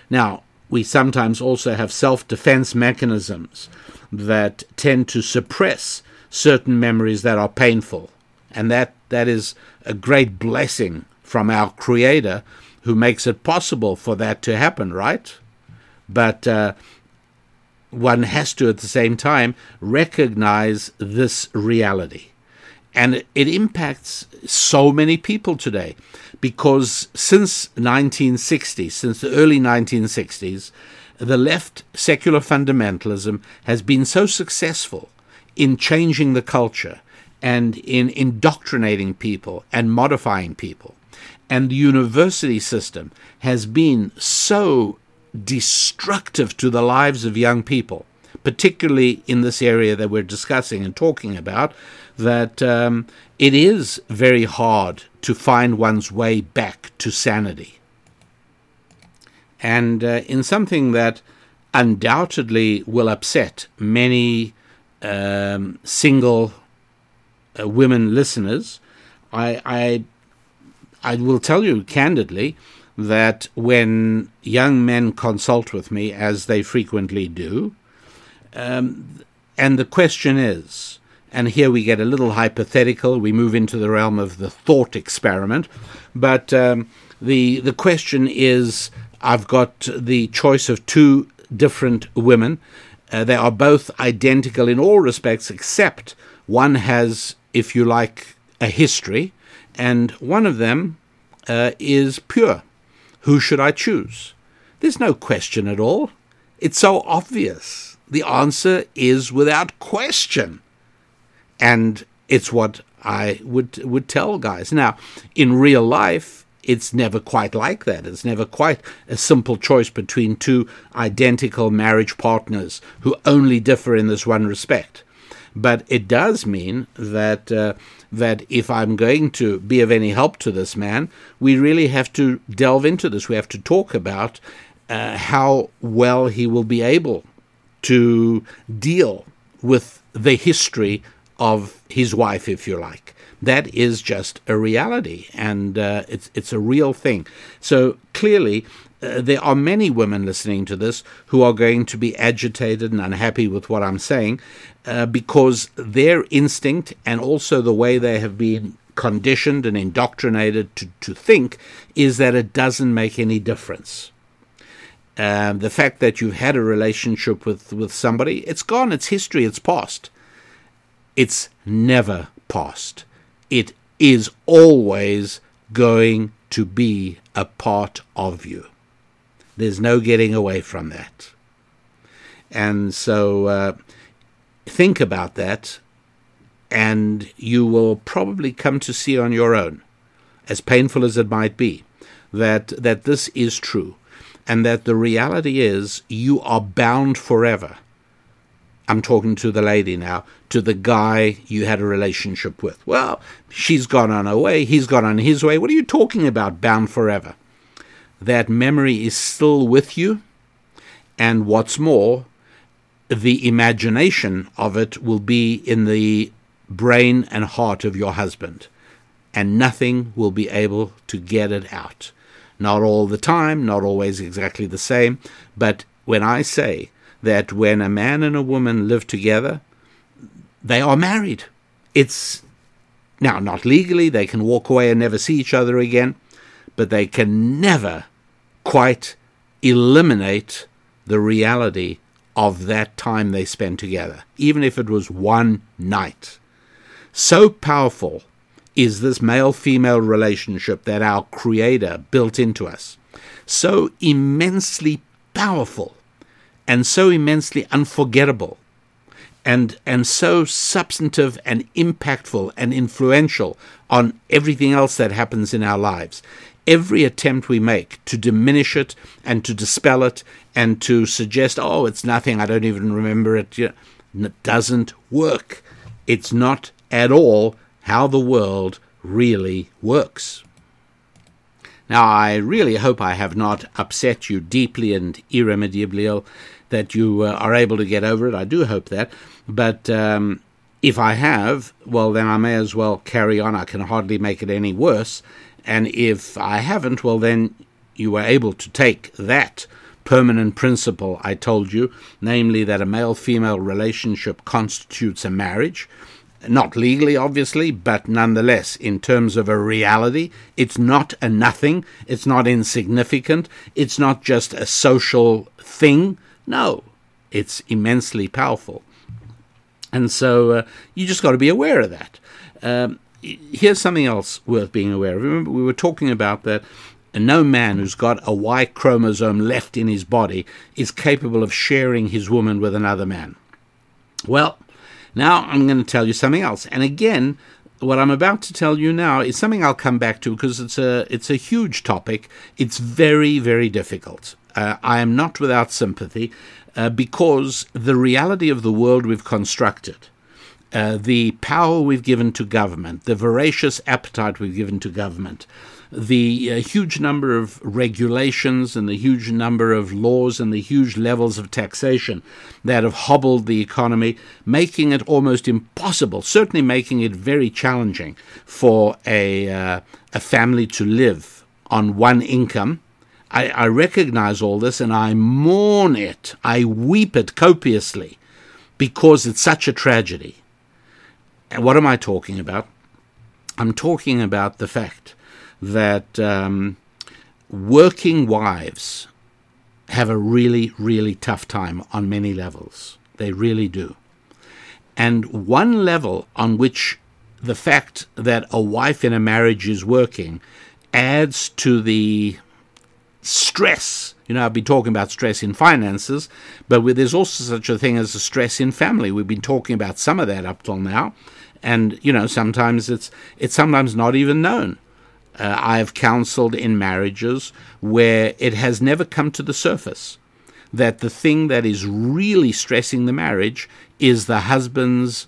Now, we sometimes also have self defense mechanisms that tend to suppress certain memories that are painful. And that, that is a great blessing from our Creator who makes it possible for that to happen, right? But uh, one has to, at the same time, recognize this reality. And it impacts so many people today because since 1960, since the early 1960s, the left secular fundamentalism has been so successful in changing the culture and in indoctrinating people and modifying people and the university system has been so destructive to the lives of young people, particularly in this area that we're discussing and talking about, that um, it is very hard to find one's way back to sanity. And uh, in something that undoubtedly will upset many um, single uh, women listeners, I, I I will tell you candidly that when young men consult with me, as they frequently do, um, and the question is, and here we get a little hypothetical, we move into the realm of the thought experiment, but um, the the question is, I've got the choice of two different women. Uh, they are both identical in all respects, except one has, if you like, a history, and one of them uh, is pure. Who should I choose? There's no question at all. It's so obvious. The answer is without question. And it's what I would would tell guys. Now, in real life, it's never quite like that. It's never quite a simple choice between two identical marriage partners who only differ in this one respect. But it does mean that uh, that if I'm going to be of any help to this man, we really have to delve into this. We have to talk about uh, how well he will be able to deal with the history of his wife, if you like. That is just a reality, and uh, it's it's a real thing. So clearly, uh, there are many women listening to this who are going to be agitated and unhappy with what I'm saying uh, because their instinct and also the way they have been conditioned and indoctrinated to, to think is that it doesn't make any difference. Um, the fact that you've had a relationship with, with somebody, it's gone, it's history, it's past. It's never past. It is always going to be a part of you. There's no getting away from that. And so uh, think about that, and you will probably come to see on your own, as painful as it might be, that, that this is true, and that the reality is you are bound forever. I'm talking to the lady now, to the guy you had a relationship with. Well, she's gone on her way, he's gone on his way. What are you talking about, bound forever? That memory is still with you, and what's more, the imagination of it will be in the brain and heart of your husband, and nothing will be able to get it out. Not all the time, not always exactly the same, but when I say that when a man and a woman live together, they are married. It's now not legally, they can walk away and never see each other again, but they can never quite eliminate the reality of that time they spent together, even if it was one night. So powerful is this male female relationship that our Creator built into us. So immensely powerful and so immensely unforgettable. and and so substantive and impactful and influential on everything else that happens in our lives. Every attempt we make to diminish it and to dispel it and to suggest, oh, it's nothing, I don't even remember it, you know, it doesn't work. It's not at all how the world really works. Now, I really hope I have not upset you deeply and irremediably, ill, that you uh, are able to get over it. I do hope that. But um, if I have, well, then I may as well carry on. I can hardly make it any worse. And if I haven't, well, then you were able to take that permanent principle I told you, namely that a male female relationship constitutes a marriage, not legally, obviously, but nonetheless, in terms of a reality, it's not a nothing, it's not insignificant, it's not just a social thing. No, it's immensely powerful. And so uh, you just got to be aware of that. Um, here's something else worth being aware of. Remember, we were talking about that no man who's got a Y chromosome left in his body is capable of sharing his woman with another man. Well, now I'm going to tell you something else. And again, what I'm about to tell you now is something I'll come back to because it's a it's a huge topic. It's very very difficult. Uh, I am not without sympathy uh, because the reality of the world we've constructed, uh, the power we've given to government, the voracious appetite we've given to government, the uh, huge number of regulations and the huge number of laws and the huge levels of taxation that have hobbled the economy, making it almost impossible, certainly making it very challenging for a, uh, a family to live on one income. I, I recognize all this and I mourn it. I weep it copiously because it's such a tragedy. What am I talking about? I'm talking about the fact that um, working wives have a really, really tough time on many levels. They really do. And one level on which the fact that a wife in a marriage is working adds to the stress. You know, I've been talking about stress in finances, but there's also such a thing as a stress in family. We've been talking about some of that up till now, and you know, sometimes it's it's sometimes not even known. Uh, I have counseled in marriages where it has never come to the surface that the thing that is really stressing the marriage is the husband's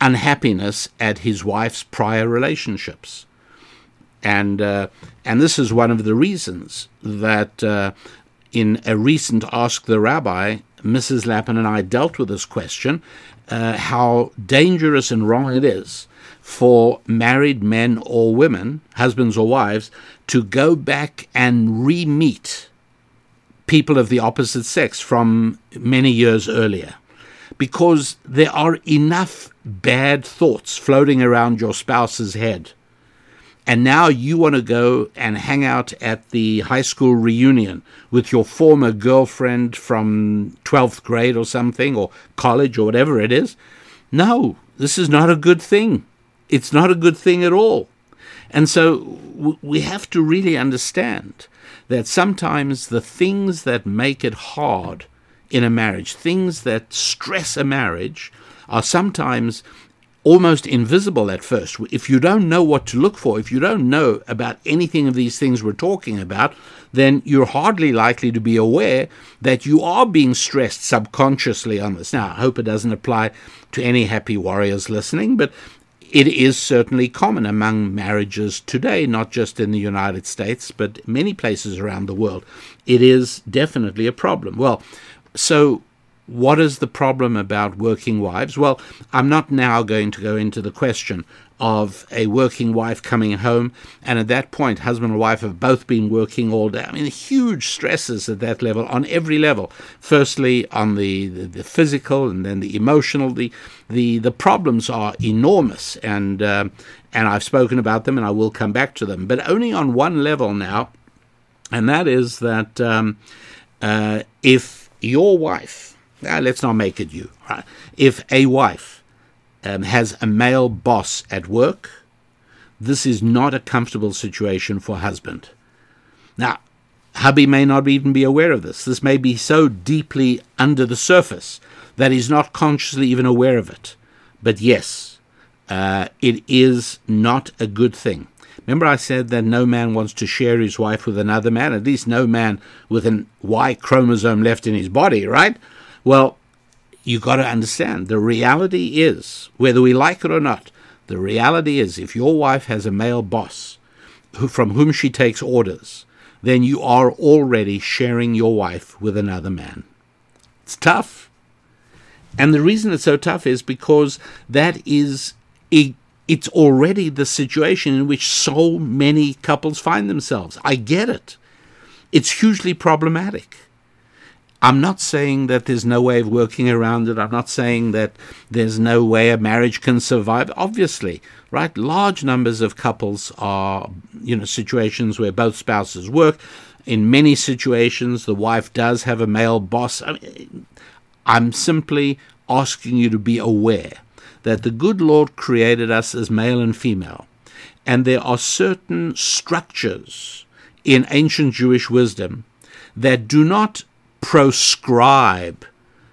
unhappiness at his wife's prior relationships. And, uh, and this is one of the reasons that uh, in a recent Ask the Rabbi, Mrs. Lapin and I dealt with this question uh, how dangerous and wrong it is for married men or women, husbands or wives, to go back and re meet people of the opposite sex from many years earlier. Because there are enough bad thoughts floating around your spouse's head. And now you want to go and hang out at the high school reunion with your former girlfriend from 12th grade or something, or college or whatever it is. No, this is not a good thing it's not a good thing at all. And so we have to really understand that sometimes the things that make it hard in a marriage, things that stress a marriage, are sometimes almost invisible at first. If you don't know what to look for, if you don't know about anything of these things we're talking about, then you're hardly likely to be aware that you are being stressed subconsciously on this. Now, I hope it doesn't apply to any happy warriors listening, but it is certainly common among marriages today, not just in the United States, but many places around the world. It is definitely a problem. Well, so what is the problem about working wives? Well, I'm not now going to go into the question of a working wife coming home, and at that point, husband and wife have both been working all day. I mean, huge stresses at that level, on every level. Firstly, on the, the, the physical, and then the emotional. The the the problems are enormous, and uh, and I've spoken about them, and I will come back to them, but only on one level now, and that is that um, uh, if your wife, uh, let's not make it you, right? If a wife um, has a male boss at work, this is not a comfortable situation for husband. Now, hubby may not even be aware of this. This may be so deeply under the surface that he's not consciously even aware of it. But yes, uh, it is not a good thing. Remember, I said that no man wants to share his wife with another man, at least no man with an Y chromosome left in his body, right? Well, you've got to understand the reality is, whether we like it or not, the reality is if your wife has a male boss who, from whom she takes orders, then you are already sharing your wife with another man. It's tough. And the reason it's so tough is because that is it's already the situation in which so many couples find themselves. I get it. It's hugely problematic. I'm not saying that there's no way of working around it. I'm not saying that there's no way a marriage can survive. Obviously, right? Large numbers of couples are, you know, situations where both spouses work. In many situations, the wife does have a male boss. I mean, I'm simply asking you to be aware that the good Lord created us as male and female, and there are certain structures in ancient Jewish wisdom that do not proscribe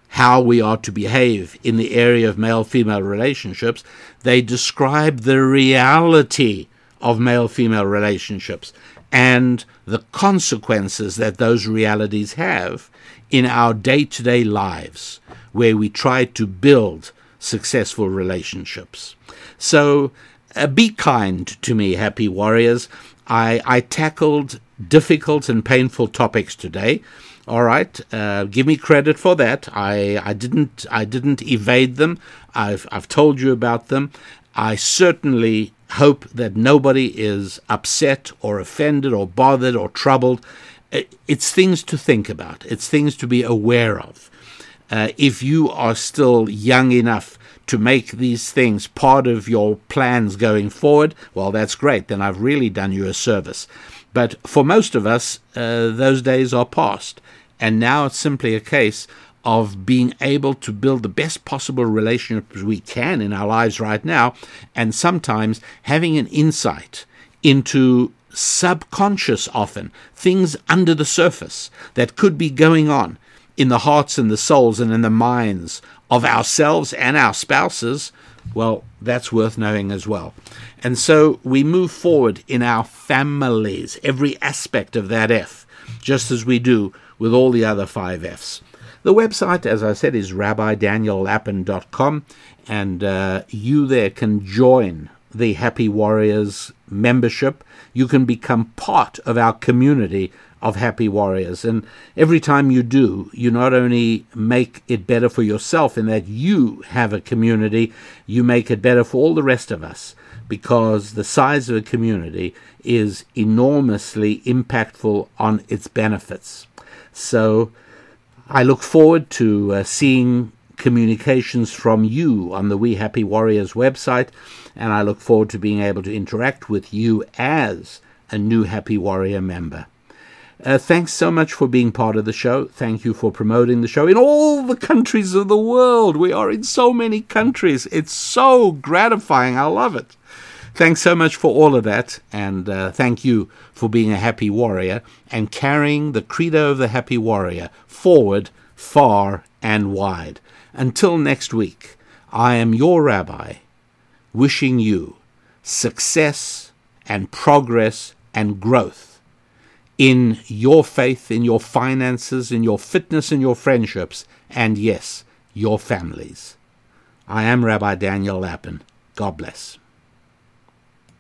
how we are to behave in the area of male female relationships. They describe the reality of male female relationships and the consequences that those realities have in our day to day lives, where we try to build successful relationships. So uh, be kind to me, happy warriors. I, I tackled difficult and painful topics today. All right, uh, give me credit for that. I, I didn't I didn't evade them. I've I've told you about them. I certainly hope that nobody is upset or offended or bothered or troubled. It's things to think about. It's things to be aware of. Uh, if you are still young enough to make these things part of your plans going forward, well, that's great. Then I've really done you a service. But for most of us, uh, those days are past. And now it's simply a case of being able to build the best possible relationships we can in our lives right now, and sometimes having an insight into subconscious, often things under the surface that could be going on in the hearts and the souls and in the minds of ourselves and our spouses. Well, that's worth knowing as well. And so we move forward in our families, every aspect of that F, just as we do with all the other five F's. The website, as I said, is rabbidaniellapin.com, and uh, you there can join the Happy Warriors membership. You can become part of our community of happy warriors. And every time you do, you not only make it better for yourself in that you have a community, you make it better for all the rest of us because the size of a community is enormously impactful on its benefits. So I look forward to uh, seeing communications from you on the We Happy Warriors website, and I look forward to being able to interact with you as a new Happy Warrior member. Uh, thanks so much for being part of the show. Thank you for promoting the show in all the countries of the world. We are in so many countries. It's so gratifying. I love it. Thanks so much for all of that, and uh, thank you for being a happy warrior and carrying the credo of the happy warrior forward, far, and wide. Until next week, I am your rabbi, wishing you success and progress and growth in your faith, in your finances, in your fitness, in your friendships, and yes, your families. I am Rabbi Daniel Lapin. God bless.